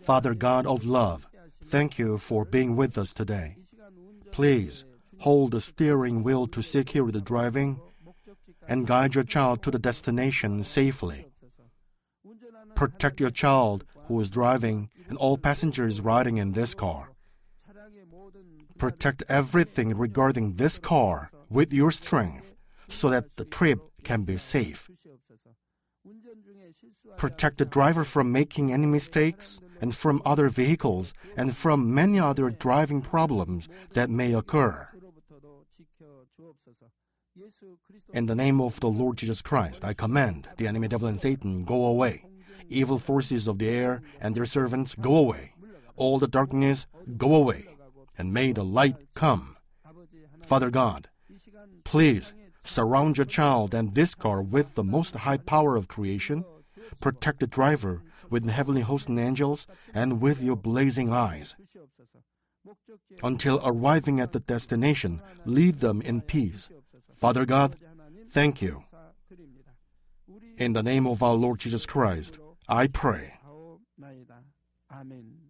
Father God of love, thank you for being with us today. Please hold the steering wheel to secure the driving and guide your child to the destination safely. Protect your child who is driving and all passengers riding in this car. Protect everything regarding this car with your strength so that the trip can be safe. Protect the driver from making any mistakes and from other vehicles and from many other driving problems that may occur. In the name of the Lord Jesus Christ, I command the enemy devil and Satan go away. Evil forces of the air and their servants go away. All the darkness go away. And may the light come. Father God, please surround your child and this car with the most high power of creation. Protect the driver with the heavenly host and angels and with your blazing eyes. Until arriving at the destination, lead them in peace. Father God, thank you. In the name of our Lord Jesus Christ, I pray. 아멘.